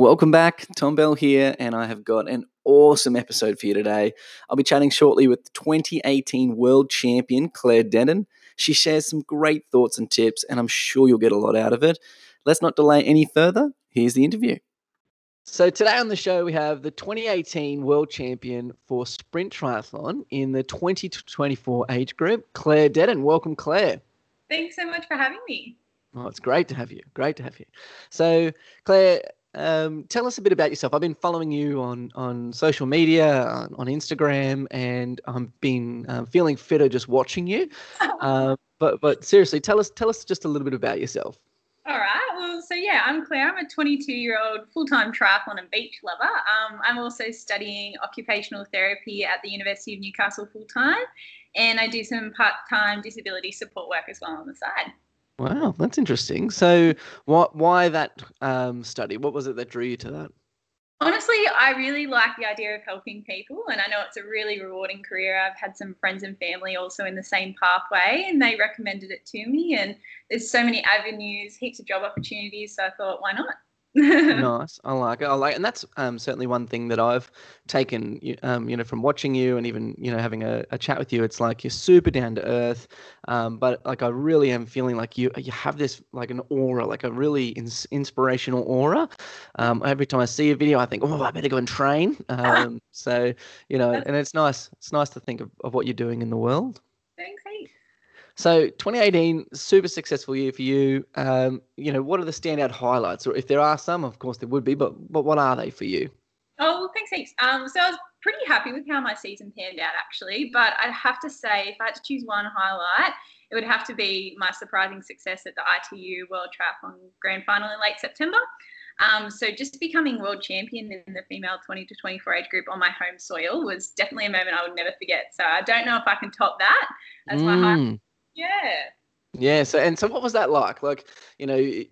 Welcome back. Tom Bell here, and I have got an awesome episode for you today. I'll be chatting shortly with 2018 World Champion Claire Dedden. She shares some great thoughts and tips, and I'm sure you'll get a lot out of it. Let's not delay any further. Here's the interview. So, today on the show, we have the 2018 World Champion for Sprint Triathlon in the 20 to 24 age group, Claire Dedden. Welcome, Claire. Thanks so much for having me. Oh, it's great to have you. Great to have you. So, Claire, um, tell us a bit about yourself. I've been following you on on social media, on, on Instagram, and I've been um, feeling fitter just watching you. uh, but but seriously, tell us tell us just a little bit about yourself. All right. Well, so yeah, I'm Claire. I'm a 22 year old full time triathlon and beach lover. Um, I'm also studying occupational therapy at the University of Newcastle full time, and I do some part time disability support work as well on the side. Wow, that's interesting. So, what? Why that um, study? What was it that drew you to that? Honestly, I really like the idea of helping people, and I know it's a really rewarding career. I've had some friends and family also in the same pathway, and they recommended it to me. And there's so many avenues, heaps of job opportunities. So I thought, why not? nice. I like it. I like, it. and that's um, certainly one thing that I've taken, um, you know, from watching you and even you know having a, a chat with you. It's like you're super down to earth, um, but like I really am feeling like you you have this like an aura, like a really ins- inspirational aura. Um, every time I see a video, I think, oh, I better go and train. Um, so you know, and it's nice. It's nice to think of, of what you're doing in the world. Thanks, so 2018, super successful year for you. Um, you know, what are the standout highlights, or if there are some, of course there would be, but but what are they for you? Oh, well, thanks heaps. Um, so I was pretty happy with how my season panned out actually, but I have to say, if I had to choose one highlight, it would have to be my surprising success at the ITU World Triathlon Grand Final in late September. Um, so just becoming world champion in the female 20 to 24 age group on my home soil was definitely a moment I would never forget. So I don't know if I can top that as mm. my highlight yeah. Yeah. So and so, what was that like? Like, you know, you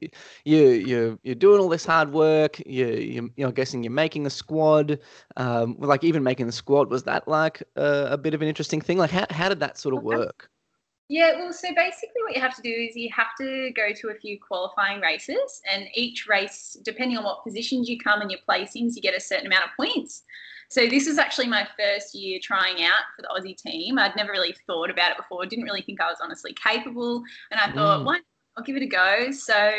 you you're doing all this hard work. You you you're guessing you're making a squad. Um, like even making the squad was that like a, a bit of an interesting thing? Like, how how did that sort of work? Yeah, well, so basically, what you have to do is you have to go to a few qualifying races, and each race, depending on what positions you come and your placings, you get a certain amount of points. So this is actually my first year trying out for the Aussie team. I'd never really thought about it before. Didn't really think I was honestly capable, and I thought, mm. why? I'll give it a go. So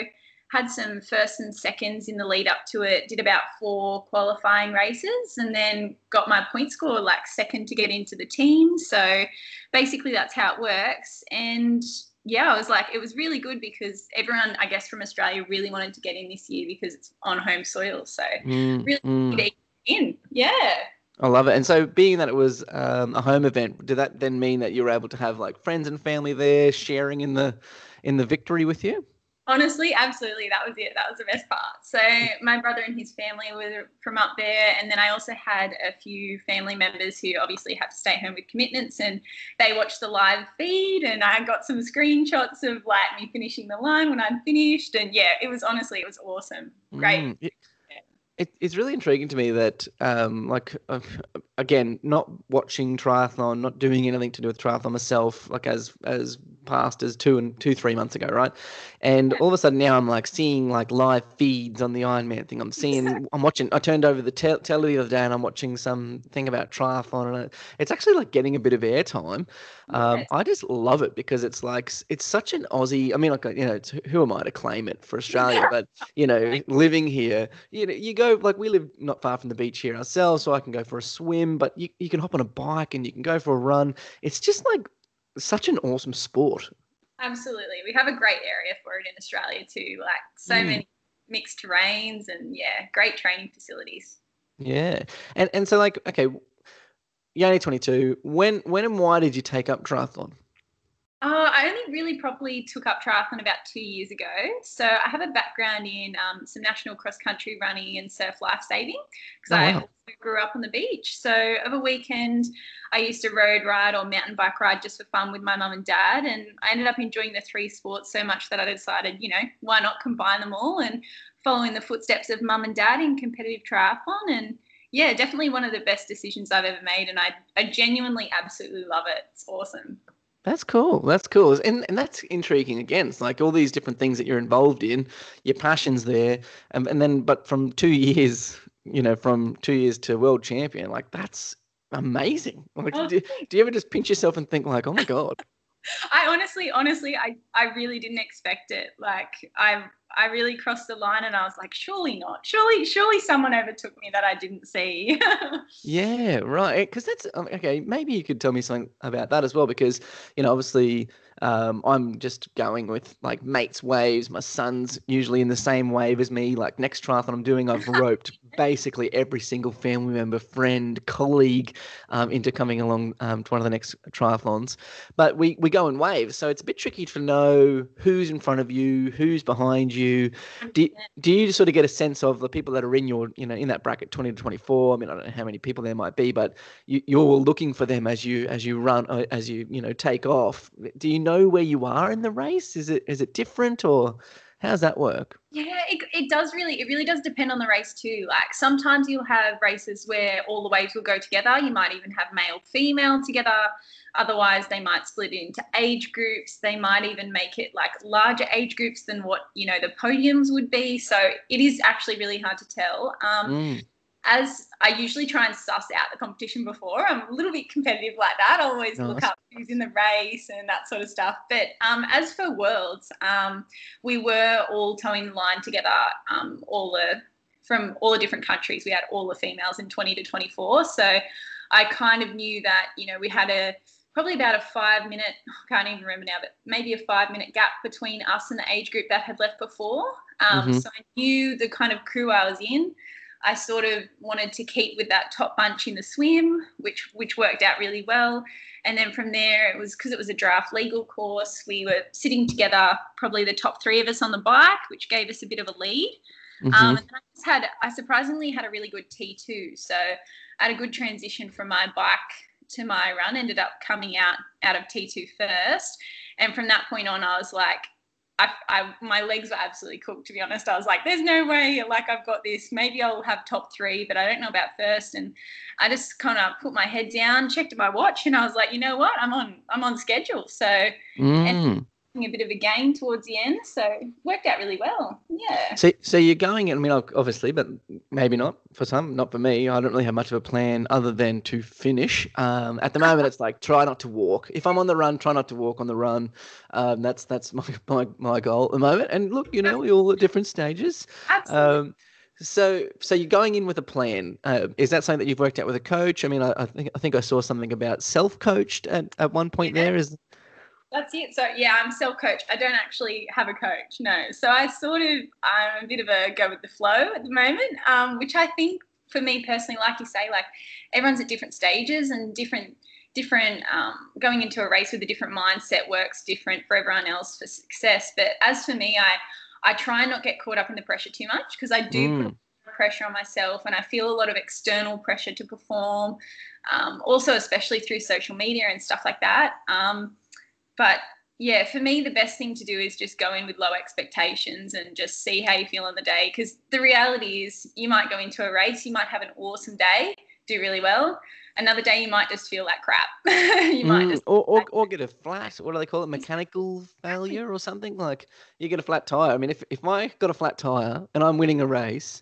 had some first and seconds in the lead up to it. Did about four qualifying races, and then got my point score like second to get into the team. So basically, that's how it works. And yeah, I was like, it was really good because everyone, I guess, from Australia really wanted to get in this year because it's on home soil. So mm, really mm in. Yeah. I love it. And so, being that it was um, a home event, did that then mean that you were able to have like friends and family there sharing in the in the victory with you? Honestly, absolutely. That was it. That was the best part. So my brother and his family were from up there, and then I also had a few family members who obviously had to stay home with commitments, and they watched the live feed, and I got some screenshots of like me finishing the line when I'm finished, and yeah, it was honestly it was awesome. Great. Mm, it, it's really intriguing to me that, um, like, uh, again, not watching triathlon, not doing anything to do with triathlon myself, like as as past as two and two three months ago, right? And all of a sudden now I'm like seeing like live feeds on the Ironman thing. I'm seeing, I'm watching. I turned over the te- telly the other day and I'm watching something about triathlon, and it, it's actually like getting a bit of airtime. Um, I just love it because it's like it's such an Aussie. I mean, like you know, who am I to claim it for Australia? But you know, living here, you know, you go like we live not far from the beach here ourselves, so I can go for a swim. But you you can hop on a bike and you can go for a run. It's just like such an awesome sport. Absolutely, we have a great area for it in Australia too. Like so mm. many mixed terrains and yeah, great training facilities. Yeah, and and so like okay, you're only 22. When when and why did you take up triathlon? Uh, I only really properly took up triathlon about two years ago. So I have a background in um, some national cross country running and surf life saving because oh, I wow. grew up on the beach. So a weekend, I used to road ride or mountain bike ride just for fun with my mum and dad. And I ended up enjoying the three sports so much that I decided, you know, why not combine them all and following the footsteps of mum and dad in competitive triathlon and yeah, definitely one of the best decisions I've ever made, and I, I genuinely absolutely love it. It's awesome. That's cool. That's cool. And and that's intriguing again. It's like all these different things that you're involved in, your passion's there. And, and then but from two years, you know, from two years to world champion, like that's amazing. Like oh, do, do you ever just pinch yourself and think like, oh my God? I honestly, honestly, I, I really didn't expect it. Like I I really crossed the line and I was like, surely not. Surely, surely someone overtook me that I didn't see. yeah, right. Because that's um, okay. Maybe you could tell me something about that as well. Because you know, obviously, um, I'm just going with like mates waves. My son's usually in the same wave as me. Like next triathlon I'm doing, I've roped basically every single family member, friend, colleague um, into coming along um, to one of the next triathlons. But we we go in waves, so it's a bit tricky to know who's in front of you, who's behind you. Do, do you sort of get a sense of the people that are in your you know in that bracket 20 to 24? I mean, I don't know how many people there might be, but you, you're looking for them as you as you run uh, as you you know take off. Do you know know where you are in the race? Is it is it different or how does that work? Yeah, it, it does really, it really does depend on the race too. Like sometimes you'll have races where all the waves will go together. You might even have male, female together. Otherwise, they might split into age groups. They might even make it like larger age groups than what, you know, the podiums would be. So it is actually really hard to tell. Um, mm as I usually try and suss out the competition before, I'm a little bit competitive like that. I always nice. look up who's in the race and that sort of stuff. But um, as for Worlds, um, we were all towing the line together, um, all the from all the different countries. We had all the females in 20 to 24. So I kind of knew that, you know, we had a probably about a five minute, I can't even remember now, but maybe a five minute gap between us and the age group that had left before. Um, mm-hmm. So I knew the kind of crew I was in. I sort of wanted to keep with that top bunch in the swim, which which worked out really well. And then from there, it was because it was a draft legal course. We were sitting together, probably the top three of us on the bike, which gave us a bit of a lead. Mm-hmm. Um, and I just had, I surprisingly had a really good T2. So I had a good transition from my bike to my run. Ended up coming out out of T2 first, and from that point on, I was like, I, I, my legs were absolutely cooked to be honest. I was like, there's no way, like I've got this. Maybe I'll have top three, but I don't know about first. And I just kind of put my head down, checked my watch, and I was like, you know what, I'm on, I'm on schedule. So, mm. and a bit of a gain towards the end, so worked out really well. Yeah. So, so you're going. I mean, obviously, but maybe not for some. Not for me. I don't really have much of a plan other than to finish. Um, at the moment, it's like try not to walk. If I'm on the run, try not to walk on the run. Um, that's that's my, my my goal at the moment. And look, you know, we're all at different stages. Absolutely. Um, so, so you're going in with a plan. Uh, is that something that you've worked out with a coach? I mean, I, I think I think I saw something about self-coached at, at one point. Yeah. There is that's it. So yeah, I'm self-coach. I don't actually have a coach. No. So I sort of I'm a bit of a go with the flow at the moment, um, which I think for me personally, like you say, like everyone's at different stages and different different um, going into a race with a different mindset works different for everyone else for success. But as for me, I I try and not get caught up in the pressure too much because I do mm. put pressure on myself and I feel a lot of external pressure to perform. Um, also, especially through social media and stuff like that. Um, but yeah, for me, the best thing to do is just go in with low expectations and just see how you feel on the day. Because the reality is, you might go into a race, you might have an awesome day, do really well. Another day, you might just feel like crap. you might mm, just or, or, or get a flat. What do they call it? Mechanical failure or something like you get a flat tire. I mean, if if I got a flat tire and I'm winning a race,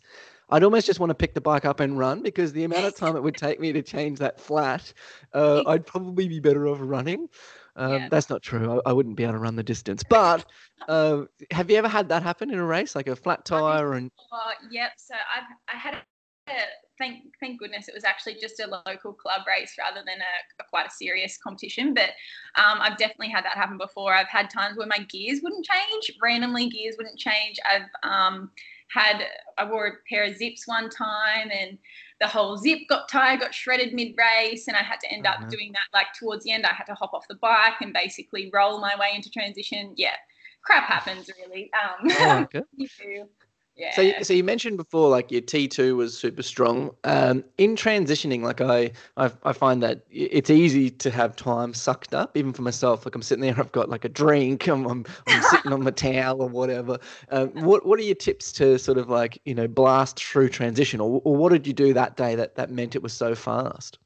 I'd almost just want to pick the bike up and run because the amount of time it would take me to change that flat, uh, I'd probably be better off running. Um, yeah. That's not true. I, I, wouldn't be able to run the distance. But uh, have you ever had that happen in a race, like a flat tire? And oh, yep. So I've I had a, thank thank goodness it was actually just a local club race rather than a, a quite a serious competition. But um, I've definitely had that happen before. I've had times where my gears wouldn't change. Randomly, gears wouldn't change. I've um, had I wore a pair of Zipps one time and the whole Zipp got tire got shredded mid race, and I had to end up mm-hmm. doing that. Like towards the end, I had to hop off the bike and basically roll my way into transition. Yeah, crap happens really. Um, oh, okay. Yeah. So, so you mentioned before, like your T two was super strong. Um, in transitioning, like I, I, I find that it's easy to have time sucked up, even for myself. Like I'm sitting there, I've got like a drink, I'm, I'm, I'm sitting on my towel or whatever. Um, what, what are your tips to sort of like you know blast through transition, or, or what did you do that day that that meant it was so fast?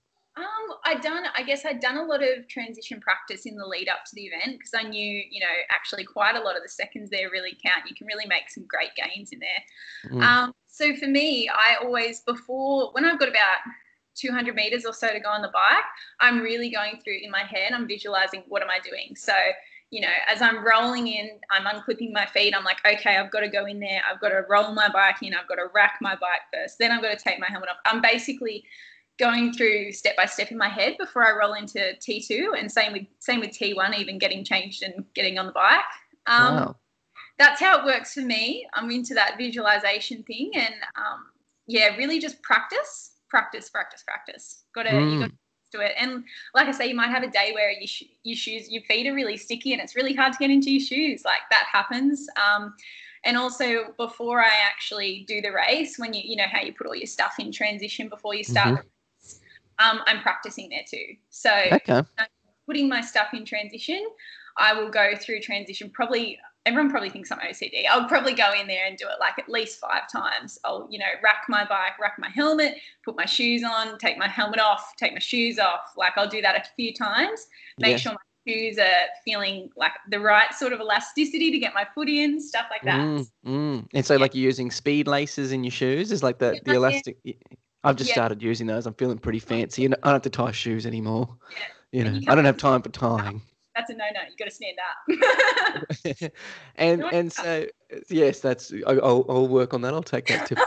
I I'd done, I guess I'd done a lot of transition practice in the lead up to the event because I knew, you know, actually quite a lot of the seconds there really count. You can really make some great gains in there. Mm. Um, so for me, I always, before, when I've got about 200 meters or so to go on the bike, I'm really going through in my head, I'm visualizing what am I doing. So, you know, as I'm rolling in, I'm unclipping my feet. I'm like, okay, I've got to go in there. I've got to roll my bike in. I've got to rack my bike first. Then I've got to take my helmet off. I'm basically going through step by step in my head before I roll into T2, and same with same with T1, even getting changed and getting on the bike. Um, wow. That's how it works for me. I'm into that visualization thing, and um, yeah, really just practice, practice, practice, practice. Got to mm. you got to do it. And like I say, you might have a day where your sh- your shoes, your feet are really sticky, and it's really hard to get into your shoes. Like that happens. Um, and also before I actually do the race, when you you know how you put all your stuff in transition before you start mm-hmm um, I'm practicing there too. So okay. putting my stuff in transition, I will go through transition probably everyone probably thinks I'm OCD. I'll probably go in there and do it like at least five times. I'll, you know, rack my bike, rack my helmet, put my shoes on, take my helmet off, take my shoes off. Like I'll do that a few times, make yeah. sure my shoes are feeling like the right sort of elasticity to get my foot in, stuff like that. Mm, mm. And so yeah. like you're using speed laces in your shoes is like the, the elastic. I've just yeah. started using those. I'm feeling pretty fancy, and I don't have to tie shoes anymore. Yeah. You know, I don't have time for tying. That's a no-no. You've got to stand up. and and so yes, that's I'll, I'll work on that. I'll take that tip.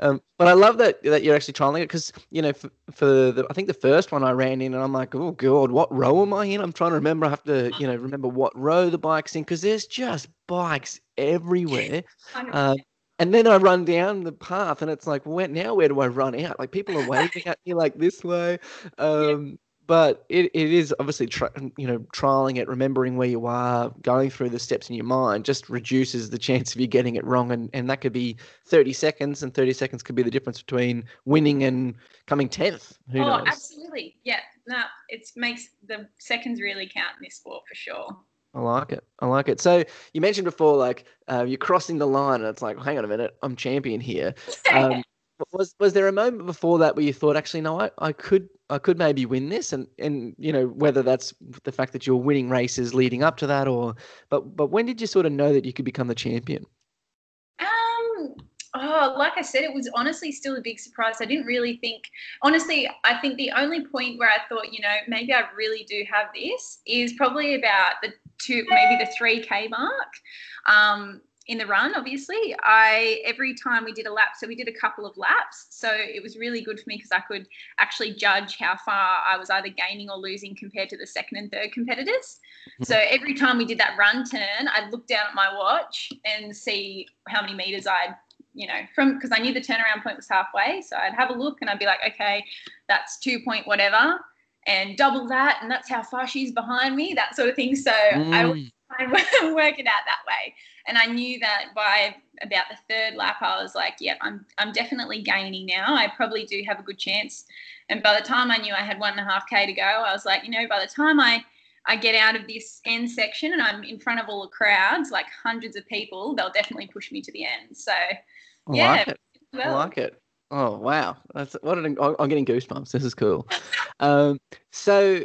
um, but I love that that you're actually trialing it because you know for, for the I think the first one I ran in and I'm like oh god what row am I in? I'm trying to remember. I have to you know remember what row the bike's in because there's just bikes everywhere. Um, and then I run down the path, and it's like, where now? Where do I run out? Like people are waving at me like this way. Um, yeah. But it, it is obviously, tra- you know, trialing it, remembering where you are, going through the steps in your mind, just reduces the chance of you getting it wrong, and and that could be thirty seconds, and thirty seconds could be the difference between winning and coming tenth. Who oh, knows? absolutely, yeah. No, it makes the seconds really count in this sport for sure. I like it. I like it. So you mentioned before, like uh, you're crossing the line, and it's like, hang on a minute, I'm champion here. Um, was was there a moment before that where you thought, actually, no, I, I could I could maybe win this, and and you know whether that's the fact that you're winning races leading up to that, or but but when did you sort of know that you could become the champion? Oh, like I said, it was honestly still a big surprise. I didn't really think, honestly, I think the only point where I thought, you know, maybe I really do have this is probably about the two, maybe the 3K mark. Um, in the run obviously i every time we did a lap so we did a couple of laps so it was really good for me because i could actually judge how far i was either gaining or losing compared to the second and third competitors so every time we did that run turn i'd look down at my watch and see how many meters i'd you know, from because I knew the turnaround point was halfway. So I'd have a look and I'd be like, okay, that's two point whatever, and double that, and that's how far she's behind me, that sort of thing. So mm. I would work it out that way. And I knew that by about the third lap, I was like, yeah, I'm I'm definitely gaining now. I probably do have a good chance. And by the time I knew I had one and a half K to go, I was like, you know, by the time I I get out of this end section and I'm in front of all the crowds, like hundreds of people, they'll definitely push me to the end. So yeah, like it. Well. I like it. Oh wow, that's what an, I'm getting goosebumps. This is cool. um, so,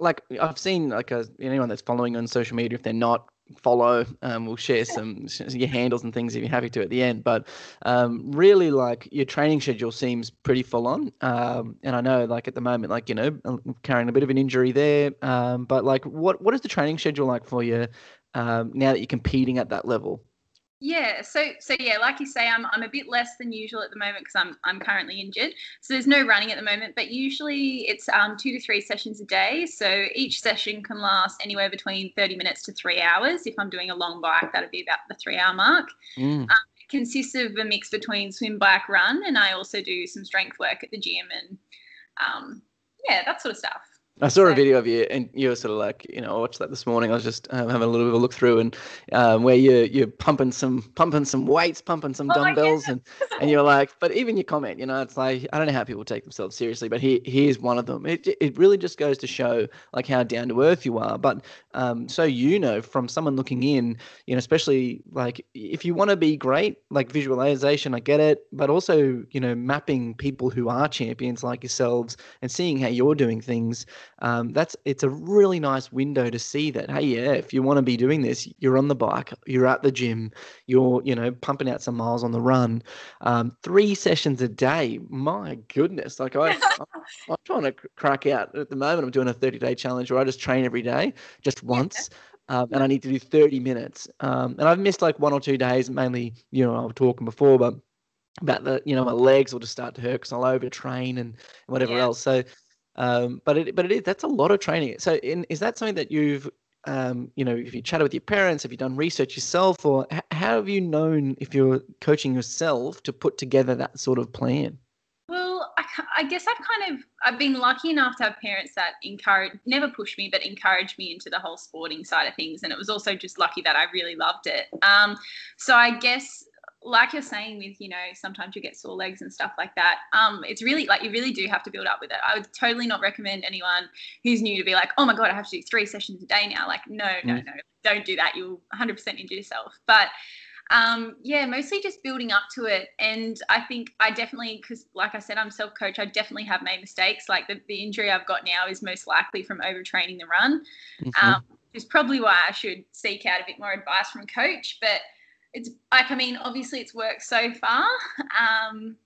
like, I've seen like a, anyone that's following on social media, if they're not follow, um, we'll share some your handles and things if you're happy to at the end. But um, really, like your training schedule seems pretty full on. Um, and I know, like at the moment, like you know, carrying a bit of an injury there. Um, but like, what what is the training schedule like for you um, now that you're competing at that level? Yeah, so so yeah, like you say, I'm I'm a bit less than usual at the moment because I'm I'm currently injured. So there's no running at the moment, but usually it's um two to three sessions a day. So each session can last anywhere between 30 minutes to three hours. If I'm doing a long bike, that'd be about the three hour mark. Mm. Um, it consists of a mix between swim, bike, run, and I also do some strength work at the gym and um, yeah, that sort of stuff. I saw a video of you, and you were sort of like, you know, I watched that this morning. I was just um, having a little bit of a look through, and um, where you you're pumping some pumping some weights, pumping some Oh, dumbbells, and and you're like, but even your comment, you know, it's like I don't know how people take themselves seriously, but he here's one of them. It it really just goes to show like how down to earth you are. But um, so you know, from someone looking in, you know, especially like if you want to be great, like visualization, I get it, but also you know, mapping people who are champions like yourselves and seeing how you're doing things um, that's it's a really nice window to see that hey yeah if you want to be doing this you're on the bike you're at the gym you're you know pumping out some miles on the run um, three sessions a day my goodness like I, I am trying to crack out at the moment i'm doing a 30 day challenge where i just train every day just once um, and i need to do 30 minutes um, and i've missed like one or two days mainly you know i was talking before but about the you know my legs will just start to hurt because i'll overtrain and whatever Yeah. else so um, but it, but it is that's a lot of training. So, in, is that something that you've, um, you know, if you chatted with your parents, have you done research yourself, or h- how have you known if you're coaching yourself to put together that sort of plan? Well, I, I guess I've kind of I've been lucky enough to have parents that encourage, never push me, but encouraged me into the whole sporting side of things. And it was also just lucky that I really loved it. Um, so I guess, like you're saying, with you know, sometimes you get sore legs and stuff like that. Um, it's really like you really do have to build up with it. I would totally not recommend anyone who's new to be like, oh my god, I have to do three sessions a day now. Like, no, no, Mm. no, don't do that. You'll 100% injure yourself. But um, yeah, mostly just building up to it. And I think I definitely, because like I said, I'm self coach, I definitely have made mistakes. Like the, the injury I've got now is most likely from overtraining the run, Mhm. um, is probably why I should seek out a bit more advice from coach. But it's like, I mean, obviously it's worked so far. Um,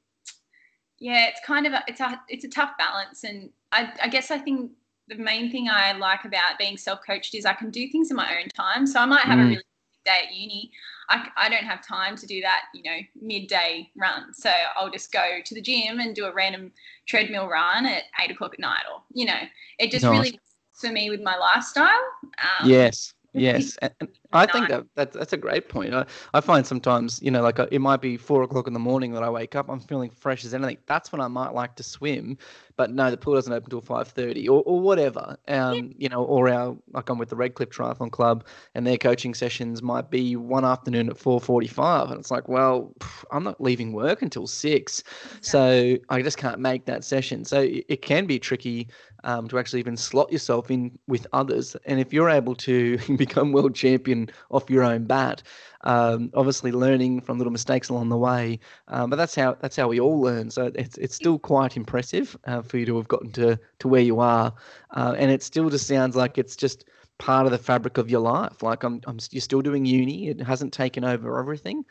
yeah, it's kind of a, it's a it's a tough balance, and I, I guess I think the main thing I like about being self coached is I can do things in my own time. So I might have a Mm. really busy day at uni. I, I don't have time to do that, you know, midday run. So I'll just go to the gym and do a random treadmill run at eight o'clock at night, or you know, it just Nice. really works for me with my lifestyle. Um, yes, yes, and I think that, that that's a great point. I, I find sometimes, you know, like uh, it might be four o'clock in the morning that I wake up, I'm feeling fresh as anything. That's when I might like to swim, but no, the pool doesn't open until five thirty or, or whatever. Um, you know, or our like I'm with the Redcliffe Triathlon Club, and their coaching sessions might be one afternoon at four forty-five, and it's like, well, I'm not leaving work until six, so I just can't make that session. So it, it can be tricky um, to actually even slot yourself in with others. And if you're able to become world champion off your own bat, um, obviously learning from little mistakes along the way, um, but that's how that's how we all learn. So it's it's still quite impressive uh, for you to have gotten to to where you are, uh, and it still just sounds like it's just part of the fabric of your life. Like I'm, I'm you're still doing uni; it hasn't taken over everything.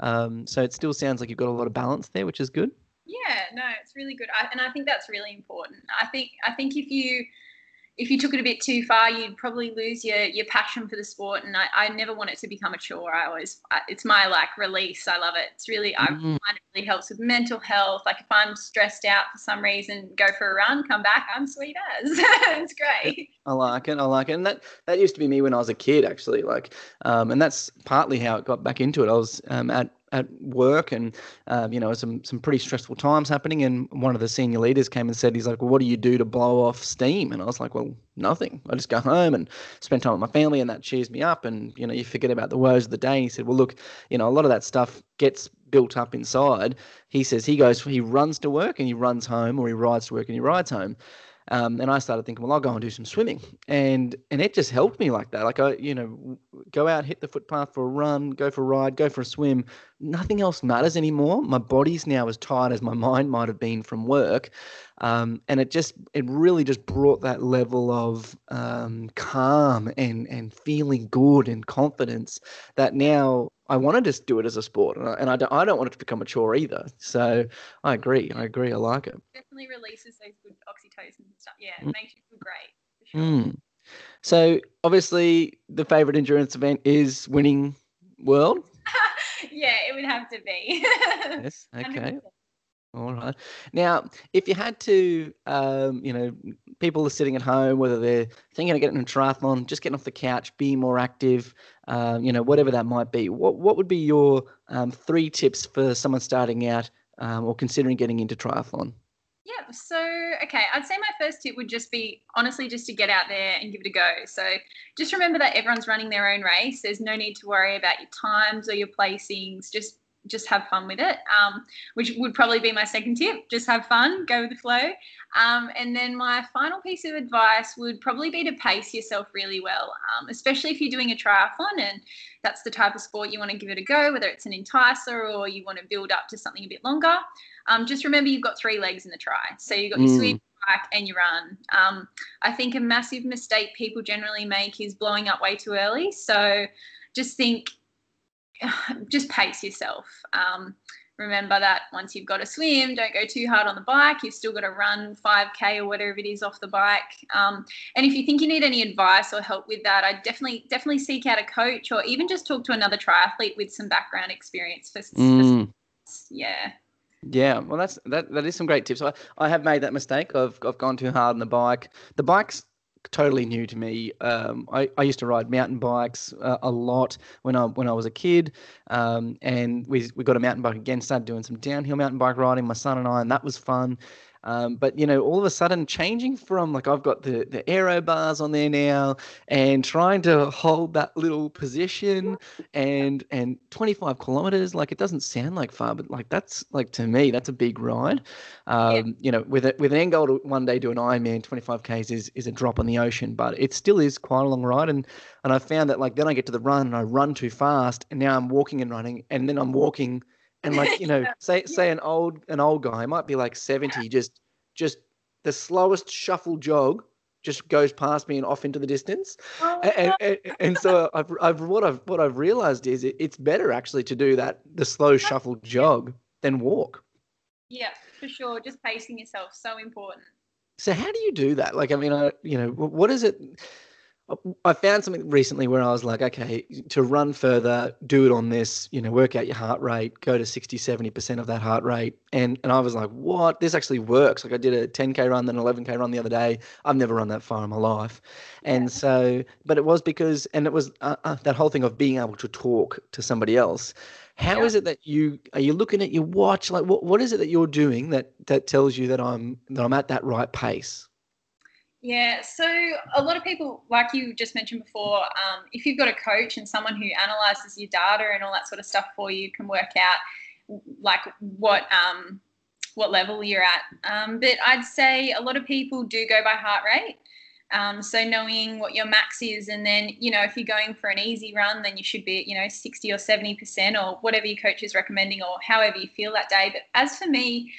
Um, so it still sounds like you've got a lot of balance there, which is good. Yeah, no, it's really good, I, and I think that's really important. I think I think if you if you took it a bit too far, you'd probably lose your your passion for the sport. And I, I never want it to become a chore. I always I, it's my like release. I love it. It's really I Mm. find it really helps with mental health. Like if I'm stressed out for some reason, go for a run, come back, I'm sweet as. it's great. I like it. I like it. And that that used to be me when I was a kid, actually. Like, um, and that's partly how it got back into it. I was um, at at work, and um, you know, some some pretty stressful times happening. And one of the senior leaders came and said, "He's like, well, what do you do to blow off steam?" And I was like, "Well, nothing. I just go home and spend time with my family, and that cheers me up. And you know, you forget about the woes of the day." And he said, "Well, look, you know, a lot of that stuff gets built up inside." He says he goes, he runs to work and he runs home, or he rides to work and he rides home. Um, and I started thinking, well, I'll go and do some swimming, and and it just helped me like that. Like I, you know, go out, hit the footpath for a run, go for a ride, go for a swim. Nothing else matters anymore. My body's now as tired as my mind might have been from work, um, and it just it really just brought that level of um, calm and and feeling good and confidence that now I want to just do it as a sport, and I, and I don't I don't want it to become a chore either. So I agree. I agree. I like it. Definitely releases those good and stuff. Yeah, it Mm. makes you feel great. For sure. Mm. So obviously, the favorite endurance event is winning world. yeah, it would have to be. Yes. Okay. 100%. All right. Now, if you had to, um, you know, people are sitting at home, whether they're thinking of getting a triathlon, just getting off the couch, being more active, um, you know, whatever that might be, what what would be your um, three tips for someone starting out um, or considering getting into triathlon? Yeah, so okay, I'd say my first tip would just be honestly just to get out there and give it a go. So, just remember that everyone's running their own race. There's no need to worry about your times or your placings. Just just have fun with it, um, which would probably be my second tip. Just have fun, go with the flow. Um, and then my final piece of advice would probably be to pace yourself really well, um, especially if you're doing a triathlon and that's the type of sport you want to give it a go, whether it's an enticer or you want to build up to something a bit longer. Um, just remember you've got three legs in the try. So you've got your mm. swim, bike, and your run. Um, I think a massive mistake people generally make is blowing up way too early. So just think just pace yourself. Um, remember that once you've got to swim, don't go too hard on the bike. You've still got to run 5k or whatever it is off the bike. Um, and if you think you need any advice or help with that, I definitely definitely seek out a coach or even just talk to another triathlete with some background experience. For, mm. for yeah. Yeah, well, that's that. That is some great tips. I, I have made that mistake. I've I've gone too hard on the bike. The bike's totally new to me. Um, I, I used to ride mountain bikes uh, a lot when I when I was a kid, um, and we we got a mountain bike again. Started doing some downhill mountain bike riding, my son and I, and that was fun. Um, but you know, all of a sudden, changing from like I've got the the aero bars on there now, and trying to hold that little position, and and 25 kilometers, like it doesn't sound like far, but like that's like to me, that's a big ride. Um, yeah. You know, with a, with an end goal to one day do an Ironman, 25 k's is is a drop in the ocean, but it still is quite a long ride, and and I found that like then I get to the run and I run too fast, and now I'm walking and running, and then I'm walking and like you know say say an old an old guy might be like 70 just just the slowest shuffle jog just goes past me and off into the distance. Oh, and, and, and, so I've, I've what I've what I've realized is it, it's better actually to do that the slow shuffle jog than walk. Yeah for sure. Just pacing yourself so important. So how do you do that? Like I mean I you know what is it I found something recently where I was like, okay, to run further, do it on this, you know, work out your heart rate, go to 60, 70% of that heart rate. And and I was like, what? This actually works. Like I did a 10K run, then 11K run the other day. I've never run that far in my life. And so, but it was because, and it was uh, uh, that whole thing of being able to talk to somebody else. How yeah. is it that you, are you looking at your watch? Like what, what is it that you're doing that, that tells you that I'm, that I'm at that right pace? Yeah, so a lot of people, like you just mentioned before, um, if you've got a coach and someone who analyzes your data and all that sort of stuff for you, can work out like what um, what level you're at. Um, but I'd say a lot of people do go by heart rate. Um, so knowing what your max is, and then you know if you're going for an easy run, then you should be at you know 60 or 70 percent, or whatever your coach is recommending, or however you feel that day. But as for me,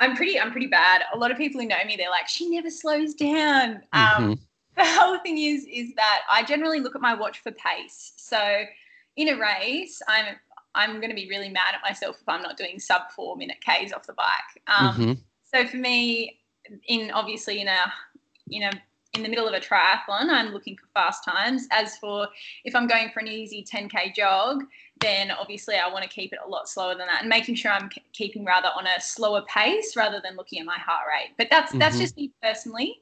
I'm pretty I'm pretty bad. A lot of people who know me, they're like, she never slows down. Um, mm-hmm. Um, the whole thing is is that I generally look at my watch for pace. So in a race, I'm I'm going to be really mad at myself if I'm not doing sub four minute Ks off the bike. Um, mm-hmm. So for me, in obviously in a in a in the middle of a triathlon, I'm looking for fast times. As for if I'm going for an easy 10k jog, then obviously I want to keep it a lot slower than that and making sure I'm keeping rather on a slower pace rather than looking at my heart rate. But that's mm-hmm. that's just me personally.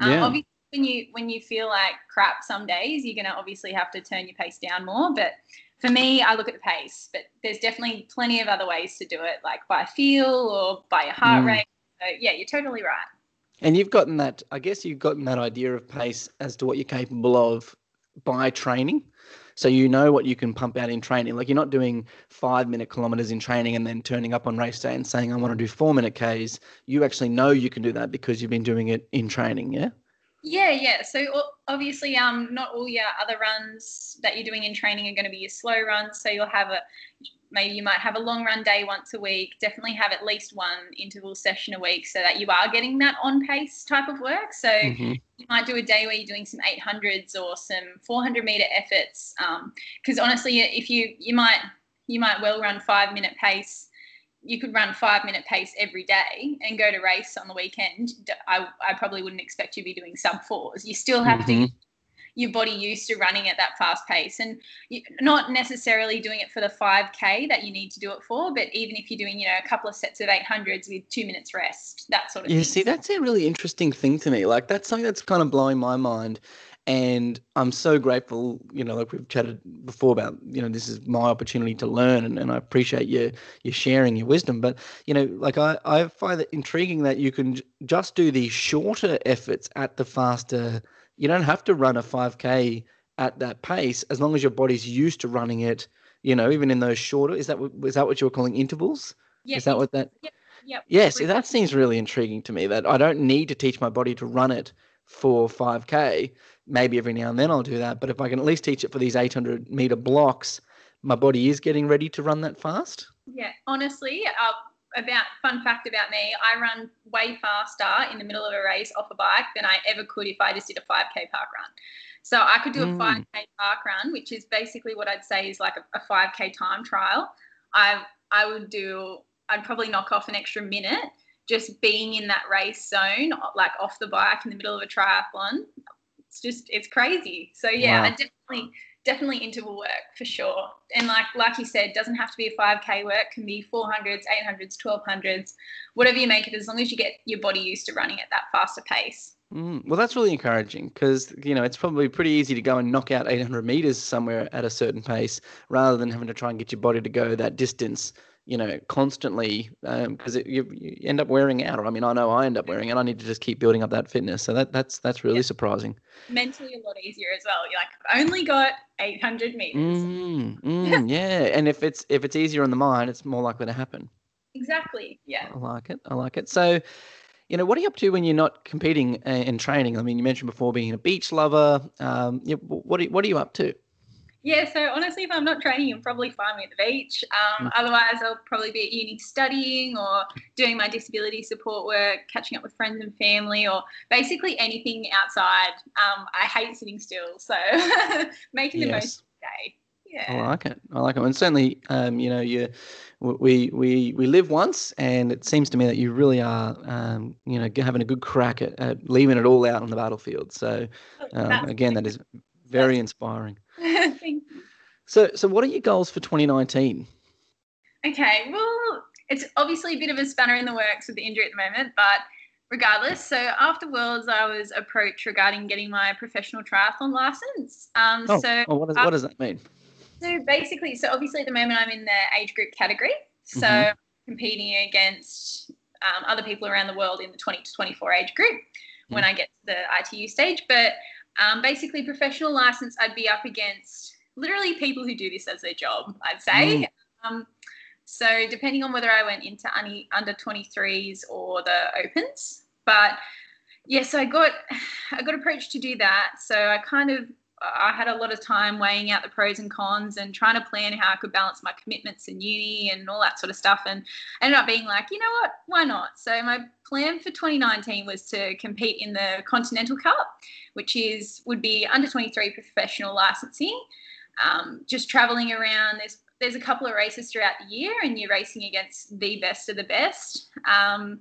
Um, yeah. Obviously, when you when you feel like crap some days, you're gonna obviously have to turn your pace down more. But for me, I look at the pace. But there's definitely plenty of other ways to do it, like by feel or by your heart mm. rate. So yeah, you're totally right. And you've gotten that. I guess you've gotten that idea of pace as to what you're capable of by training. So you know what you can pump out in training. Like you're not doing five minute kilometers in training and then turning up on race day and saying, I want to do four minute Ks. You actually know you can do that because you've been doing it in training. Yeah. Yeah, yeah. So obviously, um, not all your other runs that you're doing in training are going to be your slow runs. So you'll have a maybe you might have a long run day once a week. Definitely have at least one interval session a week so that you are getting that on pace type of work. So mm-hmm. you might do a day where you're doing some 800s or some 400 meter efforts. Because um, honestly, if you you might you might well run five minute pace. You could run five minute pace every day and go to race on the weekend. I, I probably wouldn't expect you to be doing sub fours. You still have mm-hmm. to your body used to running at that fast pace and not necessarily doing it for the 5k that you need to do it for but even if you're doing you know a couple of sets of 800s with two minutes rest that sort of yeah thing. see that's a really interesting thing to me like that's something that's kind of blowing my mind and I'm so grateful, you know, like we've chatted before about, you know, this is my opportunity to learn and, and I appreciate you you sharing your wisdom. But, you know, like I, I find it intriguing that you can just do the shorter efforts at the faster. You don't have to run a 5K at that pace as long as your body's used to running it, you know, even in those shorter. Is that is that what you were calling intervals? Yeah. Is that what that? Yep. Yep. Yes, that seems really intriguing to me. That I don't need to teach my body to run it for 5k maybe every now and then i'll do that but if i can at least teach it for these 800 meter blocks my body is getting ready to run that fast Yeah, honestly, uh, about fun fact about me, I run way faster in the middle of a race off a bike than I ever could if I just did a 5k park run. So I could do a Mm. 5k park run, which is basically what I'd say is like a, a 5k time trial. I I would do I'd probably knock off an extra minute just being in that race zone, like off the bike in the middle of a triathlon. It's just it's crazy. So yeah, Wow. I definitely definitely interval work for sure. And like like you said, doesn't have to be a 5k work, can be 400s, 800s, 1200s, whatever you make it as long as you get your body used to running at that faster pace. Mm, well, that's really encouraging because you know it's probably pretty easy to go and knock out 800 meters somewhere at a certain pace rather than having to try and get your body to go that distance, you know, constantly because it you, you end up wearing out. Or I mean, I know I end up wearing it. I need to just keep building up that fitness. So that that's that's really Yeah. surprising. Mentally a lot easier as well. You're like, I've only got 800 meters. Mm, mm, yeah, and if it's if it's easier on the mind, it's more likely to happen. Exactly. Yeah. I like it. I like it. So, you know, what are you up to when you're not competing uh, in training? I mean, you mentioned before being a beach lover. Um, yeah, wh- what are, what are you up to? Yeah, so honestly, if I'm not training, you'll probably find me at the beach. Um, Mm. Otherwise, I'll probably be at uni studying or doing my disability support work, catching up with friends and family, or basically anything outside. Um, I hate sitting still, so making the most of the day. Yeah. I like it. I like it. And certainly, um, you know, you we we we live once, and it seems to me that you really are, um, you know, having a good crack at, at leaving it all out on the battlefield. So, um, again, that is very inspiring. Thank you. So, so what are your goals for 2019? Okay, well, it's obviously a bit of a spanner in the works with the injury at the moment, but regardless, so after Worlds, I was approached regarding getting my professional triathlon license. Um, Oh, so oh, what does what does that mean? So basically, so obviously at the moment I'm in the age group category. So Mhm. competing against um, other people around the world in the 20 to 24 age group when I get to the ITU stage. But um, basically, professional license, I'd be up against literally people who do this as their job, I'd say. Um, so depending on whether I went into any under 23s or the opens, but yes, I got I got approached to do that. So I kind of I had a lot of time weighing out the pros and cons and trying to plan how I could balance my commitments in uni and all that sort of stuff. And ended up being like, you know what, why not? So my plan for 2019 was to compete in the Continental Cup, which is would be under 23 professional licensing. Um, just traveling around. There's there's a couple of races throughout the year, and you're racing against the best of the best. Um,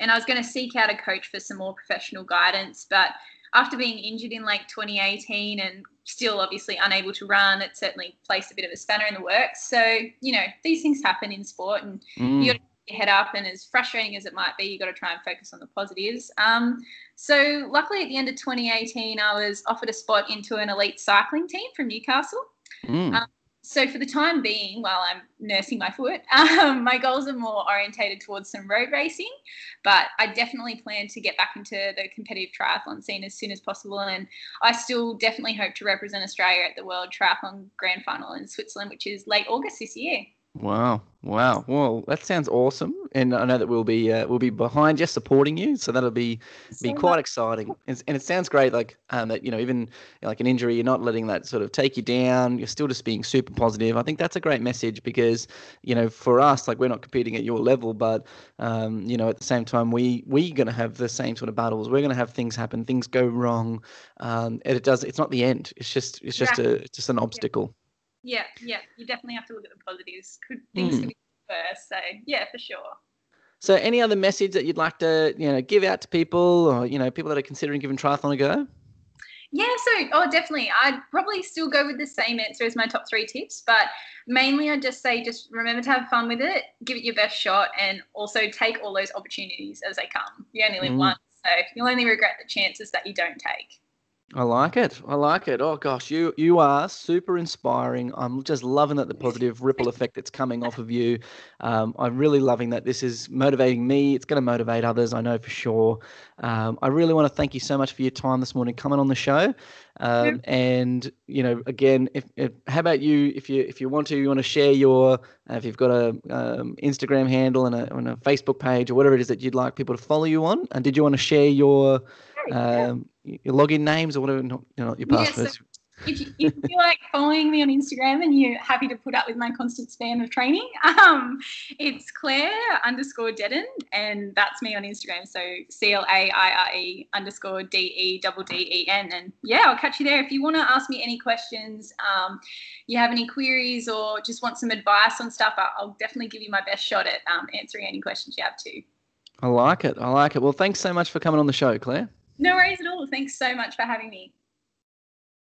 and I was going to seek out a coach for some more professional guidance, but after being injured in like 2018 and still obviously unable to run, it certainly placed a bit of a spanner in the works. So, you know, these things happen in sport and Mm, you got to your head up and as frustrating as it might be, you got to try and focus on the positives. Um, so luckily at the end of 2018, I was offered a spot into an elite cycling team from Newcastle. mm. um, So for the time being, while I'm nursing my foot, um, my goals are more orientated towards some road racing. But I definitely plan to get back into the competitive triathlon scene as soon as possible. And I still definitely hope to represent Australia at the World Triathlon Grand Final in Switzerland, which is late August this year. Wow, wow. Well, that sounds awesome, and I know that we'll be uh, we'll be behind you, supporting you. So that'll be be So quite exciting. And, and it sounds great, like um, that you know, even like an injury, you're not letting that sort of take you down. You're still just being super positive. I think that's a great message because you know, for us, like we're not competing at your level, but um, you know, at the same time, we we're gonna have the same sort of battles. We're gonna have things happen, things go wrong, um, and it does. It's not the end. It's just it's just a it's just an obstacle. Yeah, yeah, you definitely have to look at the positives. Could things Mm. could be worse. So yeah, for sure. So, any other message that you'd like to, you know, give out to people, or you know, people that are considering giving triathlon a go? Yeah, so oh, definitely. I'd probably still go with the same answer as my top three tips, but mainly I'd just say just remember to have fun with it, give it your best shot, and also take all those opportunities as they come. You only live Mm. once, so you'll only regret the chances that you don't take. I like it. I like it. Oh gosh, you you are super inspiring. I'm just loving that the positive ripple effect that's coming off of you. Um, I'm really loving that this is motivating me. It's going to motivate others. I know for sure. Um, I really want to thank you so much for your time this morning coming on the show. Um, and you know, again, if, if, how about you? If you if you want to, you want to share your uh, if you've got a um, Instagram handle and a, and a Facebook page or whatever it is that you'd like people to follow you on. And did you want to share your um, your login names or whatever, not, you know, your passwords. if, you, if you like following me on Instagram and you're happy to put up with my constant spam of training, um, it's Claire underscore Dedden, and that's me on Instagram. So C L A I R E underscore D E double D E N. And yeah, I'll catch you there. If you want to ask me any questions, um, you have any queries, or just want some advice on stuff, I'll definitely give you my best shot at um, answering any questions you have too. I like it. I like it. Well, thanks so much for coming on the show, Claire. No worries at all. Thanks so much for having me.